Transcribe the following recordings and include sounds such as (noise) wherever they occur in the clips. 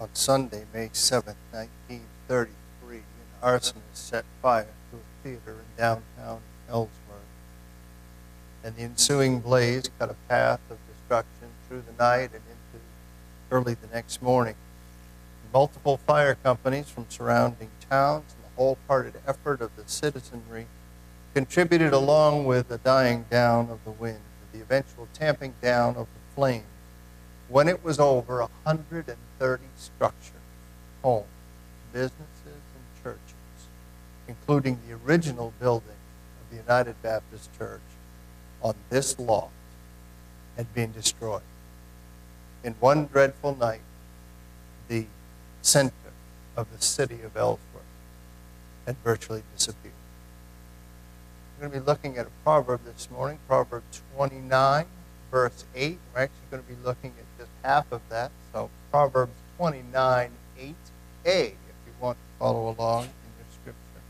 on Sunday, May 7, 1933, an arsonist set fire to a theater in downtown Ellsworth. And the ensuing blaze cut a path of destruction through the night and into early the next morning. Multiple fire companies from surrounding towns and the wholehearted effort of the citizenry contributed along with the dying down of the wind to the eventual tamping down of the flames when it was over, 130 structures, homes, businesses, and churches, including the original building of the United Baptist Church on this lot, had been destroyed. In one dreadful night, the center of the city of Ellsworth had virtually disappeared. We're going to be looking at a proverb this morning, Proverb 29, verse 8. We're actually going to be looking at just half of that. So Proverbs 29, 8a, if you want to follow along in your scripture.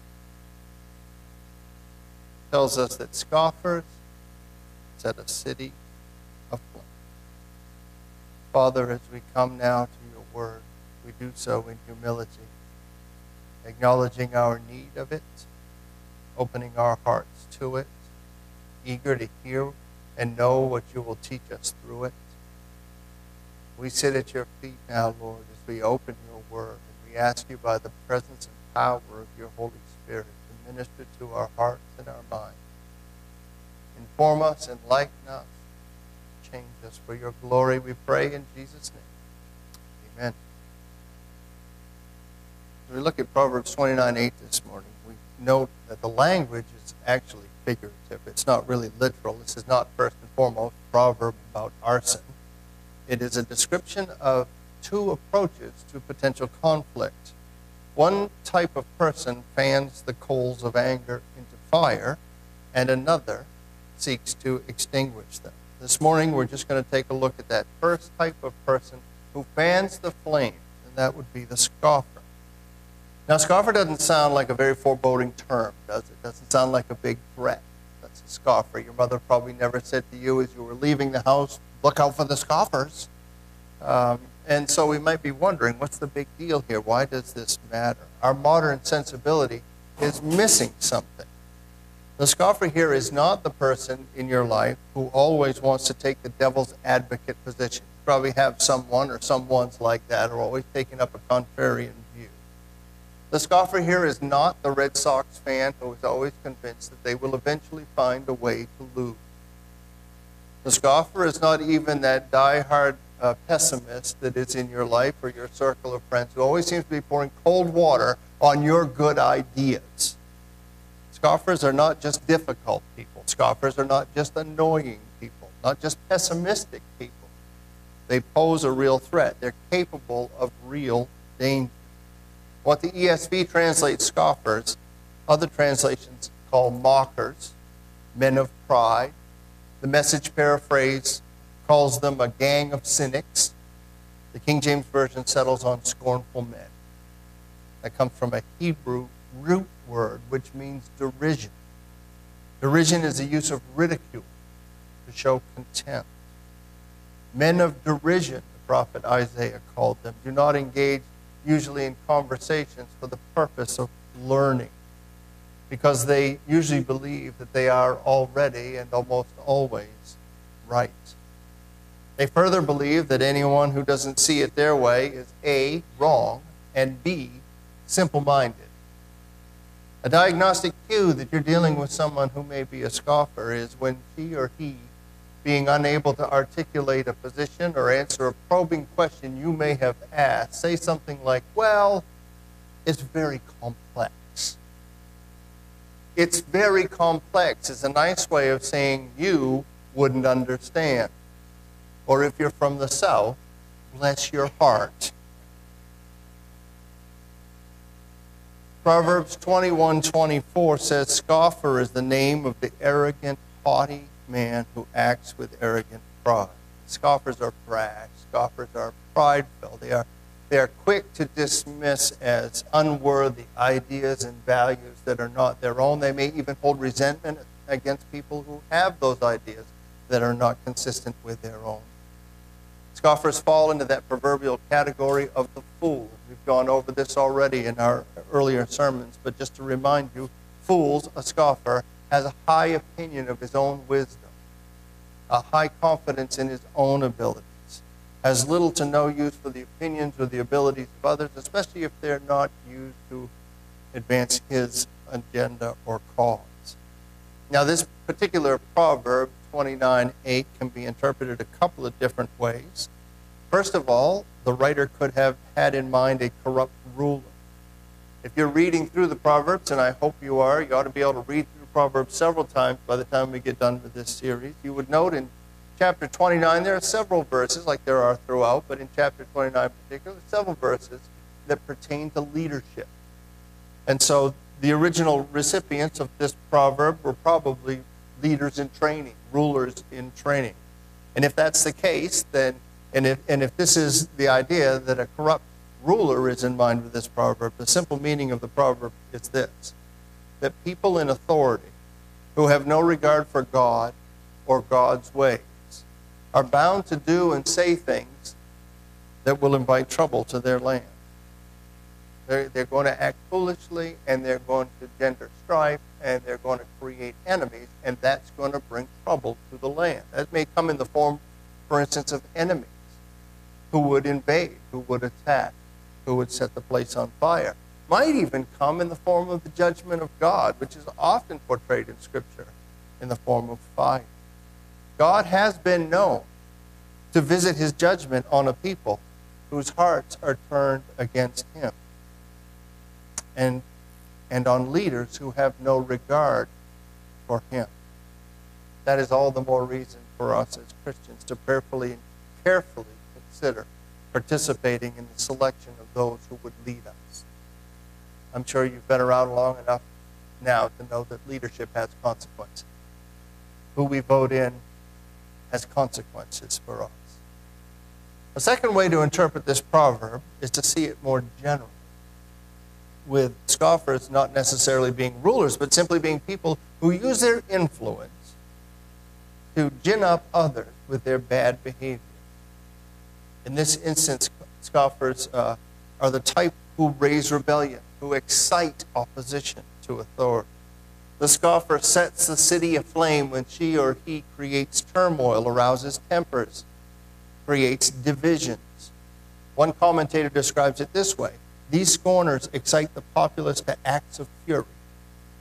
Tells us that scoffers set a city aflame. Father, as we come now to your word, we do so in humility, acknowledging our need of it, opening our hearts to it, eager to hear and know what you will teach us through it. We sit at your feet now, Lord, as we open your word, and we ask you by the presence and power of your Holy Spirit to minister to our hearts and our minds. Inform us, enlighten us, change us for your glory, we pray in Jesus' name. Amen. As we look at Proverbs 29 8 this morning, we note that the language is actually figurative. It's not really literal. This is not first and foremost a proverb about arson. It is a description of two approaches to potential conflict. One type of person fans the coals of anger into fire, and another seeks to extinguish them. This morning, we're just going to take a look at that first type of person who fans the flame, and that would be the scoffer. Now, scoffer doesn't sound like a very foreboding term, does it? Doesn't sound like a big threat. That's a scoffer. Your mother probably never said to you as you were leaving the house, look out for the scoffers. Um, and so we might be wondering, what's the big deal here? Why does this matter? Our modern sensibility is missing something. The scoffer here is not the person in your life who always wants to take the devil's advocate position. You probably have someone or someone's like that, or always taking up a contrarian. The scoffer here is not the Red Sox fan who is always convinced that they will eventually find a way to lose. The scoffer is not even that die-hard uh, pessimist that is in your life or your circle of friends who always seems to be pouring cold water on your good ideas. Scoffers are not just difficult people. Scoffers are not just annoying people, not just pessimistic people. They pose a real threat. They're capable of real danger. What the ESV translates scoffers, other translations call mockers, men of pride. The message paraphrase calls them a gang of cynics. The King James Version settles on scornful men. That comes from a Hebrew root word, which means derision. Derision is the use of ridicule to show contempt. Men of derision, the prophet Isaiah called them, do not engage usually in conversations for the purpose of learning because they usually believe that they are already and almost always right. They further believe that anyone who doesn't see it their way is A, wrong, and B, simple minded. A diagnostic cue that you're dealing with someone who may be a scoffer is when she or he, being unable to articulate a position or answer a probing question you may have asked, say something like, Well, it's very complex. It's very complex is a nice way of saying you wouldn't understand. Or if you're from the South, bless your heart. Proverbs 21 24 says, Scoffer is the name of the arrogant, haughty man who acts with arrogant pride. Scoffers are brash. Scoffers are prideful. They are, they are quick to dismiss as unworthy ideas and values that are not their own. They may even hold resentment against people who have those ideas that are not consistent with their own. Scoffers fall into that proverbial category of the fool. We've gone over this already in our earlier sermons, but just to remind you, fools, a scoffer, has a high opinion of his own wisdom, a high confidence in his own abilities, has little to no use for the opinions or the abilities of others, especially if they're not used to advance his agenda or cause. Now, this particular proverb 29:8 can be interpreted a couple of different ways. First of all, the writer could have had in mind a corrupt ruler. If you're reading through the Proverbs, and I hope you are, you ought to be able to read Proverbs several times by the time we get done with this series. You would note in chapter 29 there are several verses, like there are throughout, but in chapter 29 particularly, several verses that pertain to leadership. And so the original recipients of this proverb were probably leaders in training, rulers in training. And if that's the case, then, and if, and if this is the idea that a corrupt ruler is in mind with this proverb, the simple meaning of the proverb is this that people in authority who have no regard for God or God's ways are bound to do and say things that will invite trouble to their land. They're, they're going to act foolishly and they're going to gender strife and they're going to create enemies, and that's going to bring trouble to the land. That may come in the form, for instance, of enemies who would invade, who would attack, who would set the place on fire. Might even come in the form of the judgment of God, which is often portrayed in Scripture in the form of fire. God has been known to visit his judgment on a people whose hearts are turned against him. And and on leaders who have no regard for Him. That is all the more reason for us as Christians to prayerfully and carefully consider participating in the selection of those who would lead us. I'm sure you've been around long enough now to know that leadership has consequences. Who we vote in has consequences for us. A second way to interpret this proverb is to see it more generally with scoffers not necessarily being rulers, but simply being people who use their influence to gin up others with their bad behavior. In this instance, scoffers uh, are the type who raise rebellion, who excite opposition to authority. The scoffer sets the city aflame when she or he creates turmoil, arouses tempers, creates divisions. One commentator describes it this way these scorners excite the populace to acts of fury.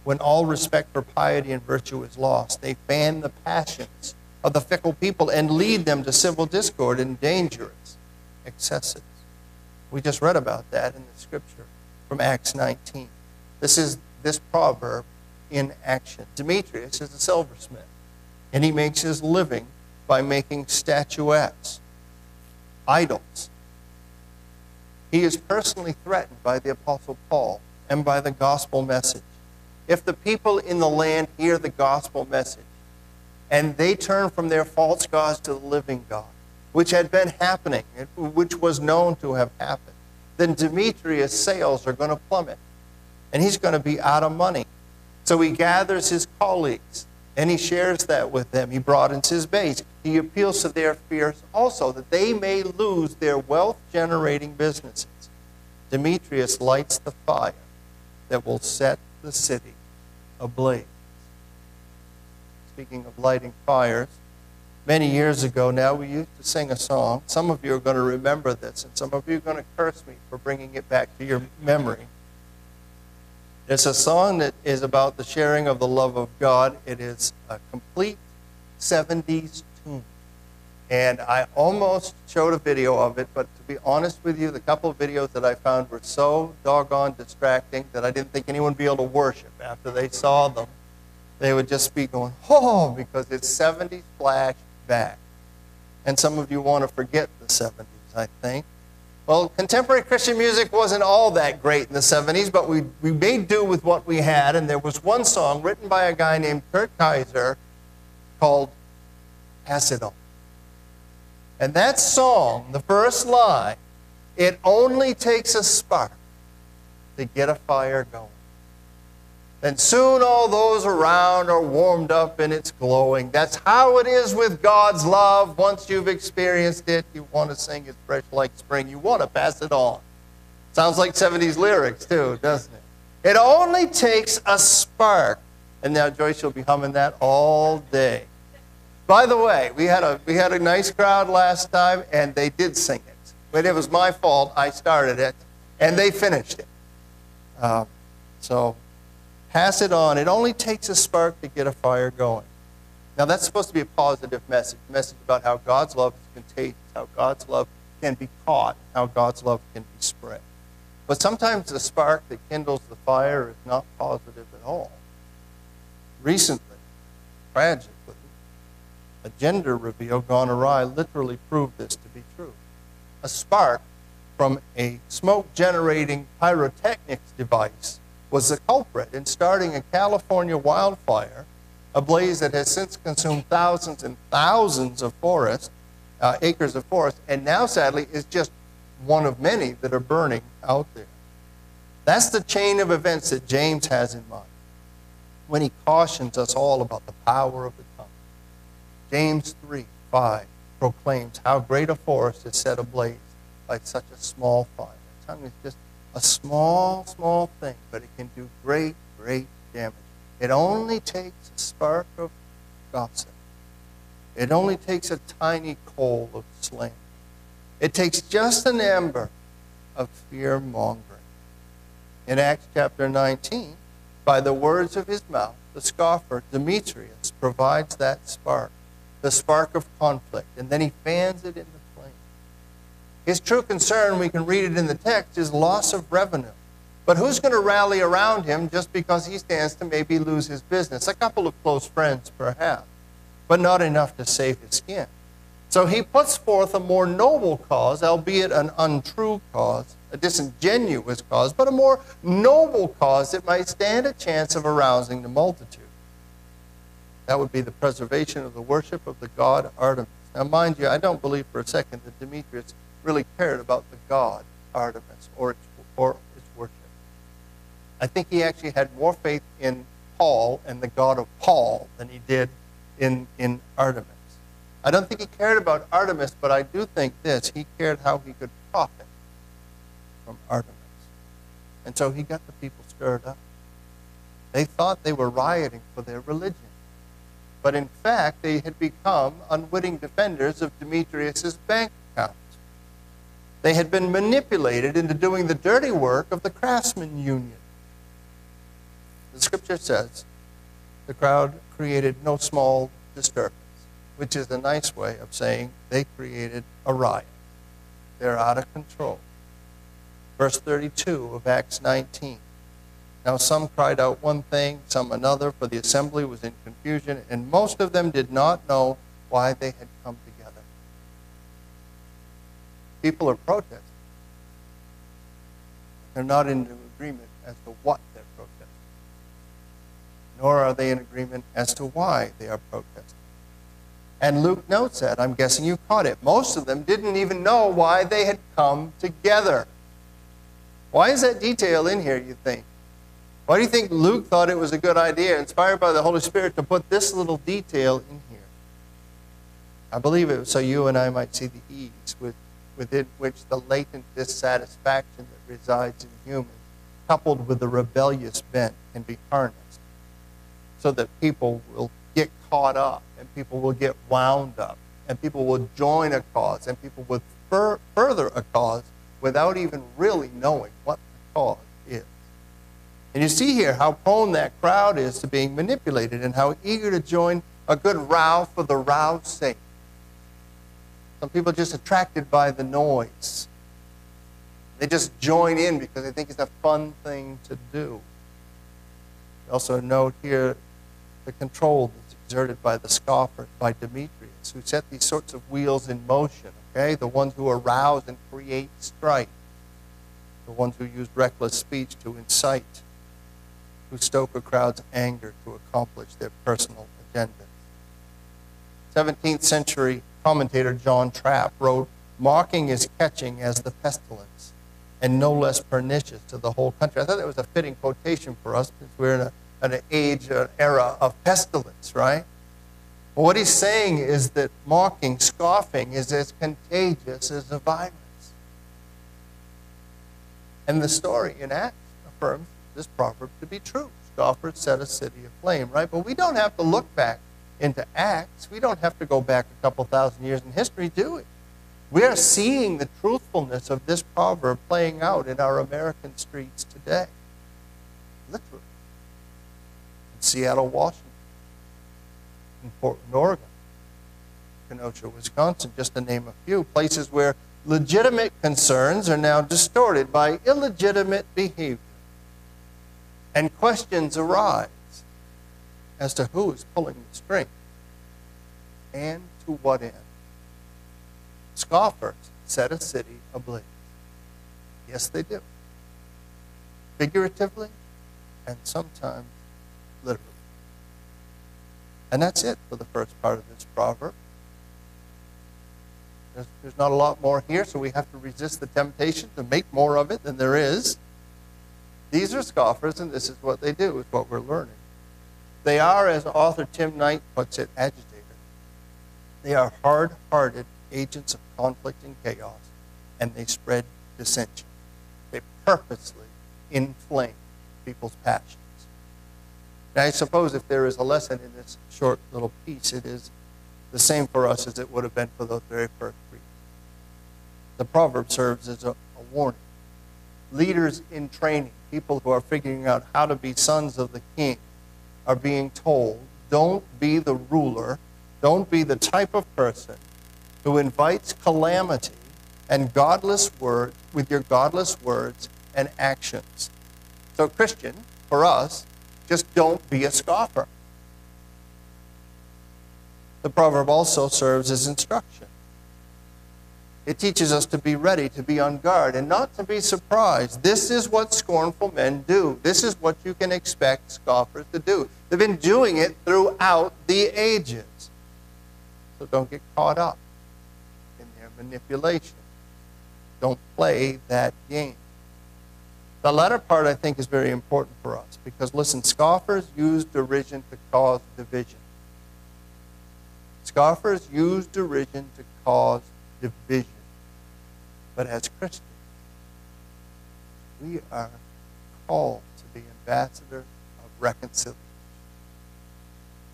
When all respect for piety and virtue is lost, they fan the passions of the fickle people and lead them to civil discord and dangerous excesses. We just read about that in the scripture from Acts 19. This is this proverb in action. Demetrius is a silversmith, and he makes his living by making statuettes, idols he is personally threatened by the Apostle Paul and by the gospel message. If the people in the land hear the gospel message and they turn from their false gods to the living God, which had been happening, which was known to have happened, then Demetrius' sales are going to plummet and he's going to be out of money. So he gathers his colleagues and he shares that with them. He broadens his base. He appeals to their fears also that they may lose their wealth generating businesses. Demetrius lights the fire that will set the city ablaze. Speaking of lighting fires, many years ago now we used to sing a song. Some of you are going to remember this, and some of you are going to curse me for bringing it back to your memory. It's a song that is about the sharing of the love of God. It is a complete 70s tune. And I almost showed a video of it, but to be honest with you, the couple of videos that I found were so doggone distracting that I didn't think anyone would be able to worship after they saw them. They would just be going, (laughs) oh, because it's 70s flashback. And some of you want to forget the 70s, I think. Well, contemporary Christian music wasn't all that great in the 70s, but we, we made do with what we had. And there was one song written by a guy named Kurt Kaiser called Pass It On. And that song, the first line, it only takes a spark to get a fire going. Then soon all those around are warmed up and it's glowing. That's how it is with God's love. Once you've experienced it, you want to sing it fresh like spring. You want to pass it on. Sounds like 70s lyrics, too, doesn't it? It only takes a spark. And now Joyce will be humming that all day. By the way, we had a we had a nice crowd last time, and they did sing it. But it was my fault. I started it, and they finished it. Um, so pass it on. It only takes a spark to get a fire going. Now that's supposed to be a positive message, a message about how God's love is contagious, how God's love can be caught, how God's love can be spread. But sometimes the spark that kindles the fire is not positive at all. Recently, tragically, a gender reveal gone awry literally proved this to be true. A spark from a smoke generating pyrotechnics device was the culprit in starting a California wildfire, a blaze that has since consumed thousands and thousands of forest, uh, acres of forest, and now sadly is just one of many that are burning out there. That's the chain of events that James has in mind when he cautions us all about the power of the tongue. James 3 5 proclaims how great a forest is set ablaze by such a small fire. The tongue is just a small, small thing, but it can do great, great damage. It only takes a spark of gossip. It only takes a tiny coal of slander. It takes just an ember of fear mongering. In Acts chapter 19, by the words of his mouth, the scoffer Demetrius provides that spark, the spark of conflict, and then he fans it into. His true concern, we can read it in the text, is loss of revenue. But who's going to rally around him just because he stands to maybe lose his business? A couple of close friends, perhaps, but not enough to save his skin. So he puts forth a more noble cause, albeit an untrue cause, a disingenuous cause, but a more noble cause that might stand a chance of arousing the multitude. That would be the preservation of the worship of the god Artemis. Now, mind you, I don't believe for a second that Demetrius really cared about the god Artemis or its, or its worship. I think he actually had more faith in Paul and the god of Paul than he did in, in Artemis. I don't think he cared about Artemis, but I do think this. He cared how he could profit from Artemis. And so he got the people stirred up. They thought they were rioting for their religion. But in fact, they had become unwitting defenders of Demetrius's bank account. They had been manipulated into doing the dirty work of the craftsman union. The scripture says the crowd created no small disturbance, which is a nice way of saying they created a riot. They're out of control. Verse 32 of Acts 19. Now some cried out one thing, some another, for the assembly was in confusion, and most of them did not know why they had come. People are protesting. They're not in agreement as to what they're protesting, nor are they in agreement as to why they are protesting. And Luke notes that. I'm guessing you caught it. Most of them didn't even know why they had come together. Why is that detail in here, you think? Why do you think Luke thought it was a good idea, inspired by the Holy Spirit, to put this little detail in here? I believe it was so you and I might see the ease with, within which the latent dissatisfaction that resides in humans, coupled with the rebellious bent, can be harnessed so that people will get caught up and people will get wound up and people will join a cause and people will fur- further a cause without even really knowing what the cause is. And you see here how prone that crowd is to being manipulated and how eager to join a good row for the row's sake. Some people are just attracted by the noise. They just join in because they think it's a fun thing to do. Also note here the control that's exerted by the scoffer, by Demetrius, who set these sorts of wheels in motion okay? The ones who arouse and create strife. The ones who use reckless speech to incite, who stoke a crowd's anger to accomplish their personal agendas. 17th century commentator John Trapp wrote, Mocking is catching as the pestilence, and no less pernicious to the whole country. I thought that was a fitting quotation for us because we're in a an age, an era of pestilence, right? But what he's saying is that mocking, scoffing is as contagious as a virus. And the story in Acts affirms this proverb to be true. Scoffers set a city aflame, right? But we don't have to look back into Acts. We don't have to go back a couple thousand years in history, do we? We are seeing the truthfulness of this proverb playing out in our American streets today. Literally. In Seattle, Washington. In Portland, Oregon. Kenosha, Wisconsin, just to name a few. Places where legitimate concerns are now distorted by illegitimate behavior. And questions arise as to who is pulling the string and to what end. Scoffers set a city ablaze. Yes, they do. Figuratively and sometimes literally. And that's it for the first part of this proverb. There's, there's not a lot more here, so we have to resist the temptation to make more of it than there is. These are scoffers, and this is what they do, is what we're learning. They are, as author Tim Knight puts it, agitated. They are hard hearted agents of conflict and chaos, and they spread dissension. They purposely inflame people's passions. I suppose if there is a lesson in this short little piece, it is the same for us as it would have been for those very first readers. The proverb serves as a, a warning. Leaders in training, people who are figuring out how to be sons of the king, are being told don't be the ruler, don't be the type of person who invites calamity and godless word with your godless words and actions. So, Christian, for us, just don't be a scoffer. The proverb also serves as instruction. It teaches us to be ready, to be on guard, and not to be surprised. This is what scornful men do. This is what you can expect scoffers to do. They've been doing it throughout the ages. So don't get caught up in their manipulation. Don't play that game. The latter part, I think, is very important for us because, listen, scoffers use derision to cause division. Scoffers use derision to cause division. But as Christians, we are called to be ambassadors of reconciliation.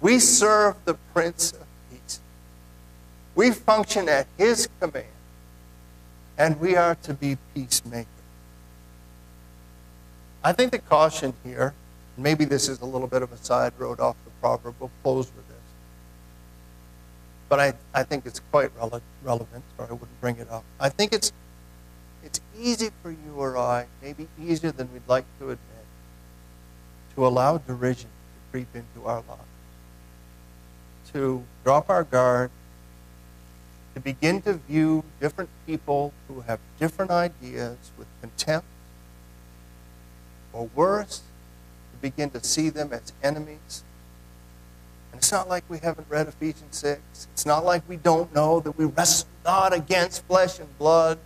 We serve the Prince of Peace. We function at his command, and we are to be peacemakers. I think the caution here, maybe this is a little bit of a side road off the proverb, we'll close with this but I, I think it's quite rele- relevant, or I wouldn't bring it up. I think it's, it's easy for you or I, maybe easier than we'd like to admit, to allow derision to creep into our lives, to drop our guard, to begin to view different people who have different ideas with contempt, or worse, to begin to see them as enemies and it's not like we haven't read Ephesians 6. It's not like we don't know that we wrestle not against flesh and blood.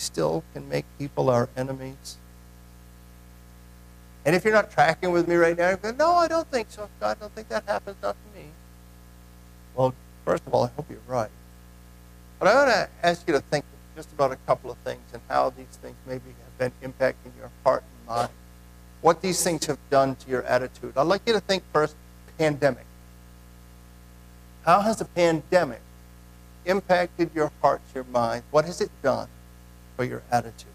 Still can make people our enemies. And if you're not tracking with me right now, you no, I don't think so. God, I don't think that happens, not to me. Well, first of all, I hope you're right. But I want to ask you to think just about a couple of things and how these things maybe have been impacting your heart and mind. What these things have done to your attitude. I'd like you to think first pandemic. How has the pandemic impacted your heart, your mind? What has it done for your attitude?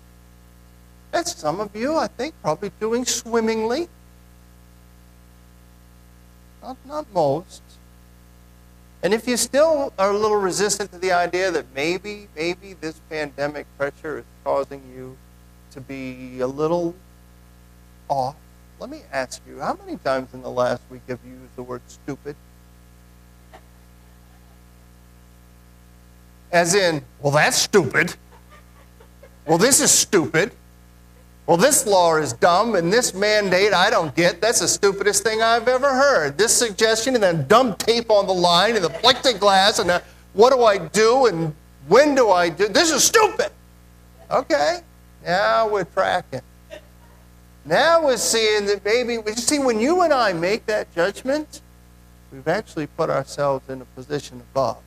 That's some of you, I think, probably doing swimmingly. Not, not most. And if you still are a little resistant to the idea that maybe, maybe this pandemic pressure is causing you to be a little off, let me ask you, how many times in the last week have you used the word stupid? As in, well, that's stupid. Well, this is stupid. Well, this law is dumb, and this mandate I don't get. That's the stupidest thing I've ever heard. This suggestion, and then dumb tape on the line, and the plexiglass, and the, what do I do, and when do I do? This is stupid. Okay, now we're tracking. Now we're seeing that maybe, we see, when you and I make that judgment, we've actually put ourselves in a position above.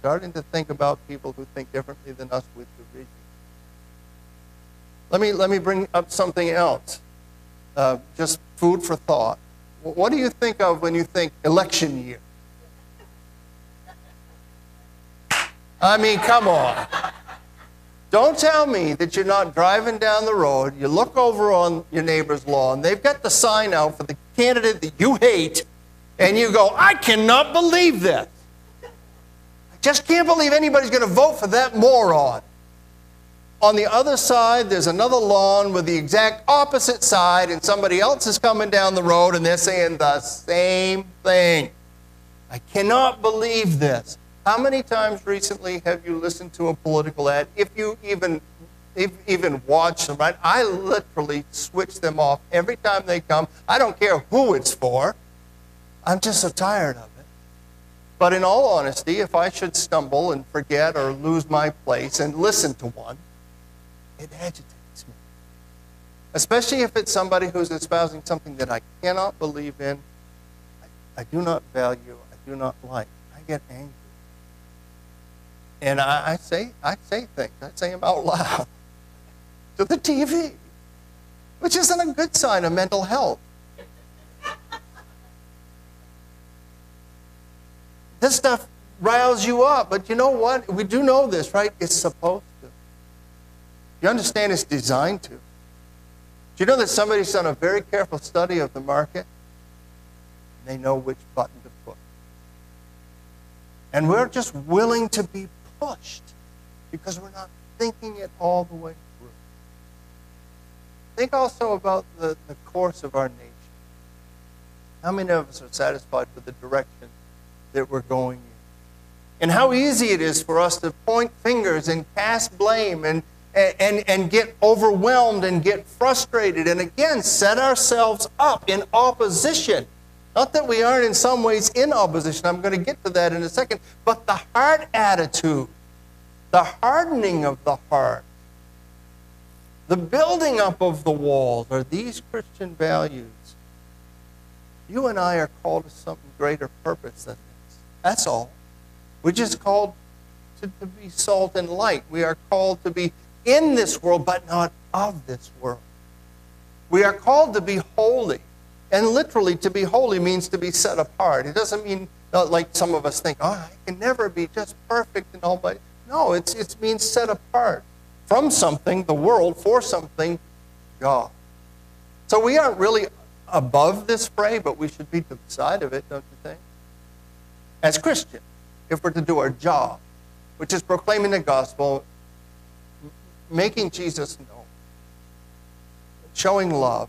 Starting to think about people who think differently than us with derision. Let me, let me bring up something else, uh, just food for thought. What do you think of when you think election year? I mean, come on. Don't tell me that you're not driving down the road, you look over on your neighbor's lawn, they've got the sign out for the candidate that you hate, and you go, I cannot believe this. Just can't believe anybody's going to vote for that moron. On the other side, there's another lawn with the exact opposite side, and somebody else is coming down the road and they're saying the same thing. I cannot believe this. How many times recently have you listened to a political ad? If you even if, even watch them, right? I literally switch them off every time they come. I don't care who it's for. I'm just so tired of it. But in all honesty, if I should stumble and forget or lose my place and listen to one, it agitates me. Especially if it's somebody who's espousing something that I cannot believe in, I, I do not value, I do not like. I get angry. And I, I, say, I say things. I say them out loud (laughs) to the TV, which isn't a good sign of mental health. This stuff riles you up, but you know what? We do know this, right? It's supposed to. You understand it's designed to. Do you know that somebody's done a very careful study of the market? They know which button to push. And we're just willing to be pushed because we're not thinking it all the way through. Think also about the, the course of our nation. How many of us are satisfied with the direction that we're going in? And how easy it is for us to point fingers and cast blame and, and, and get overwhelmed and get frustrated and again set ourselves up in opposition not that we aren't in some ways in opposition, I'm going to get to that in a second, but the heart attitude, the hardening of the heart, the building up of the walls are these Christian values. You and I are called to something greater purpose than. That's all. We're just called to, to be salt and light. We are called to be in this world, but not of this world. We are called to be holy. And literally, to be holy means to be set apart. It doesn't mean uh, like some of us think, oh, I can never be just perfect and all, but no, it's, it means set apart from something, the world, for something, God. So we aren't really above this fray, but we should be to the side of it, don't you think? As Christians, if we're to do our job, which is proclaiming the gospel, making Jesus known, showing love,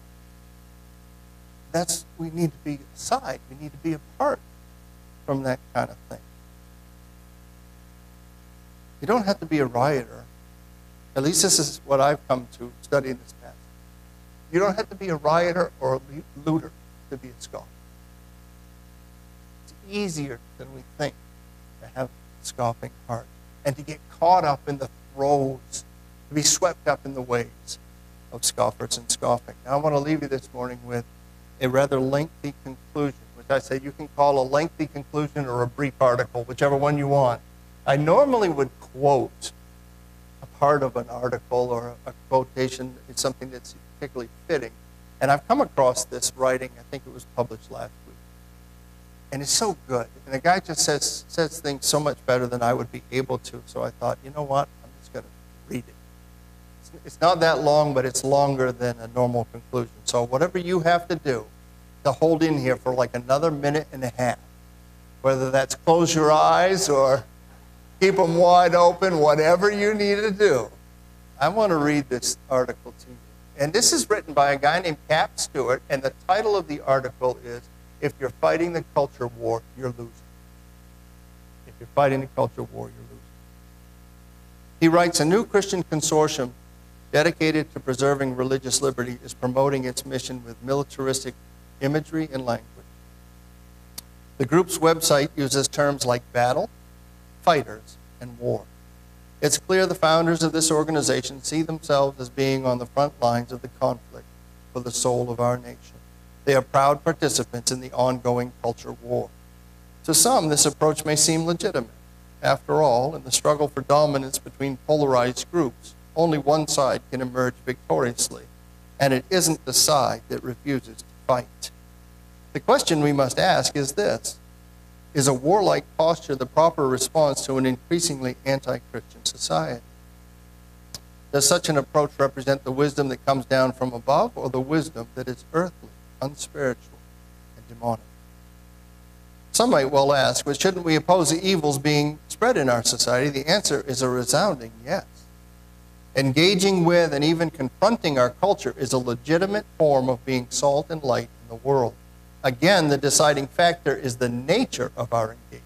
that's we need to be aside. We need to be apart from that kind of thing. You don't have to be a rioter. At least this is what I've come to studying this passage. You don't have to be a rioter or a looter to be a scoffer. Easier than we think to have a scoffing heart and to get caught up in the throes, to be swept up in the waves of scoffers and scoffing. Now, I want to leave you this morning with a rather lengthy conclusion, which I say you can call a lengthy conclusion or a brief article, whichever one you want. I normally would quote a part of an article or a quotation, it's something that's particularly fitting. And I've come across this writing, I think it was published last. And it's so good. And the guy just says, says things so much better than I would be able to. So I thought, you know what? I'm just going to read it. It's not that long, but it's longer than a normal conclusion. So whatever you have to do to hold in here for like another minute and a half, whether that's close your eyes or keep them wide open, whatever you need to do, I want to read this article to you. And this is written by a guy named Cap Stewart, and the title of the article is If You're Fighting the Culture War, You're Losing. If you're fighting the culture war, you're losing. He writes A new Christian consortium dedicated to preserving religious liberty, is promoting its mission with militaristic imagery and language. The group's website uses terms like battle, fighters, and war. It's clear the founders of this organization see themselves as being on the front lines of the conflict for the soul of our nation. They are proud participants in the ongoing culture war. To some, this approach may seem legitimate. After all, in the struggle for dominance between polarized groups, only one side can emerge victoriously, and it isn't the side that refuses to fight. The question we must ask is this Is a warlike posture the proper response to an increasingly anti Christian society? Does such an approach represent the wisdom that comes down from above or the wisdom that is earthly, unspiritual, and demonic? Some might well ask, well, shouldn't we oppose the evils being spread in our society? The answer is a resounding yes. Engaging with and even confronting our culture is a legitimate form of being salt and light in the world. Again, the deciding factor is the nature of our engagement.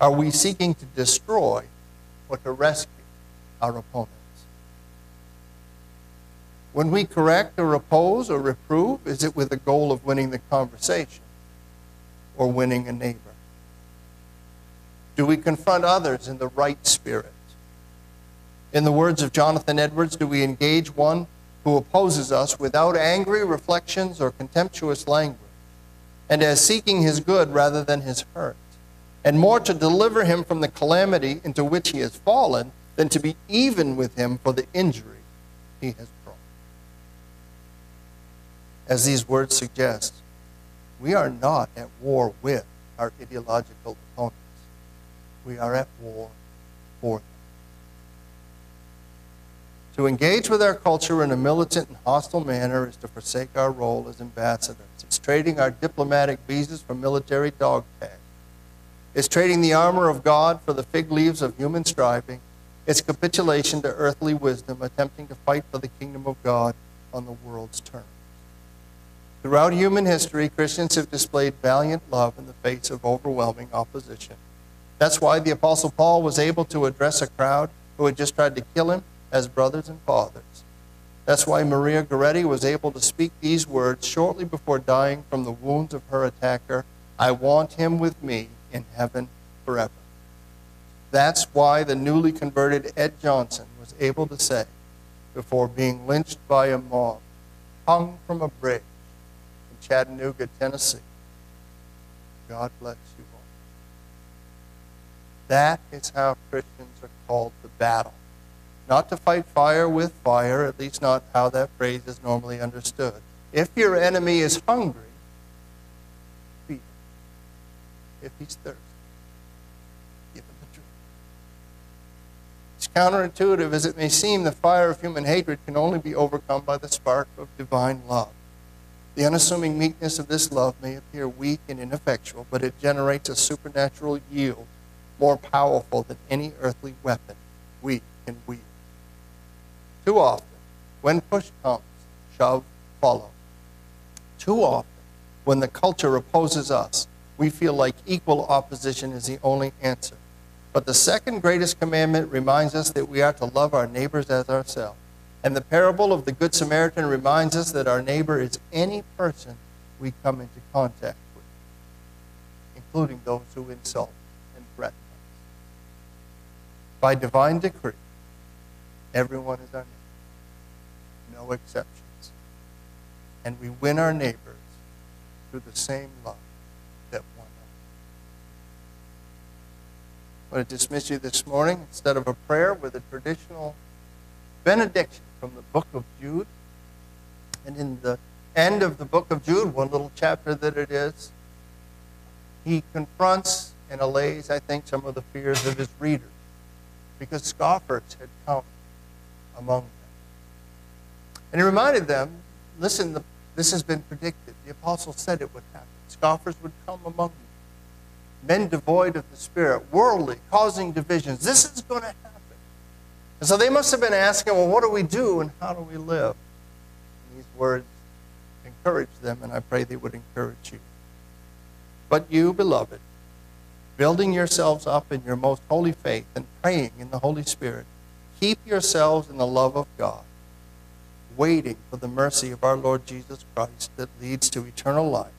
Are we seeking to destroy or to rescue our opponents? When we correct or oppose or reprove, is it with the goal of winning the conversation or winning a neighbor? Do we confront others in the right spirit? In the words of Jonathan Edwards, do we engage one who opposes us without angry reflections or contemptuous language, and as seeking his good rather than his hurt, and more to deliver him from the calamity into which he has fallen than to be even with him for the injury he has? As these words suggest, we are not at war with our ideological opponents. We are at war for them. To engage with our culture in a militant and hostile manner is to forsake our role as ambassadors. It's trading our diplomatic visas for military dog tags. It's trading the armor of God for the fig leaves of human striving. It's capitulation to earthly wisdom, attempting to fight for the kingdom of God on the world's terms. Throughout human history, Christians have displayed valiant love in the face of overwhelming opposition. That's why the Apostle Paul was able to address a crowd who had just tried to kill him as brothers and fathers. That's why Maria Goretti was able to speak these words shortly before dying from the wounds of her attacker I want him with me in heaven forever. That's why the newly converted Ed Johnson was able to say, before being lynched by a mob, hung from a bridge Chattanooga, Tennessee, God bless you all. That is how Christians are called to battle not to fight fire with fire, at least not how that phrase is normally understood. If your enemy is hungry, feed him. If he's thirsty, give him a drink. As counterintuitive as it may seem, the fire of human hatred can only be overcome by the spark of divine love. The unassuming meekness of this love may appear weak and ineffectual, but it generates a supernatural yield more powerful than any earthly weapon we can wield. Too often, when push comes, shove, follow. Too often, when the culture opposes us, we feel like equal opposition is the only answer. But the second greatest commandment reminds us that we are to love our neighbors as ourselves. And the parable of the Good Samaritan reminds us that our neighbor is any person we come into contact with, including those who insult and threaten us. By divine decree, everyone is our neighbor no exceptions. And we win our neighbors through the same love that won us. I want to dismiss you this morning instead of a prayer with a traditional benediction from the book of Jude. And in the end of the book of Jude, one little chapter that it is, he confronts and allays, I think, some of the fears of his readers because scoffers had come among them. And he reminded them listen, the, this has been predicted. The apostle said it would happen. Scoffers would come among you, men devoid of the Spirit, worldly, causing divisions. This is going to happen. And so they must have been asking, well, what do we do and how do we live? And these words encourage them, and I pray they would encourage you. But you, beloved, building yourselves up in your most holy faith and praying in the Holy Spirit, keep yourselves in the love of God waiting for the mercy of our Lord Jesus Christ that leads to eternal life.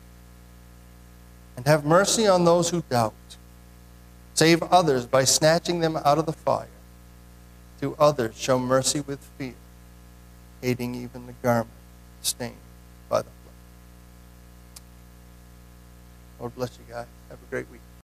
And have mercy on those who doubt. Save others by snatching them out of the fire. To others, show mercy with fear, hating even the garment stained by the blood. Lord bless you guys. Have a great week.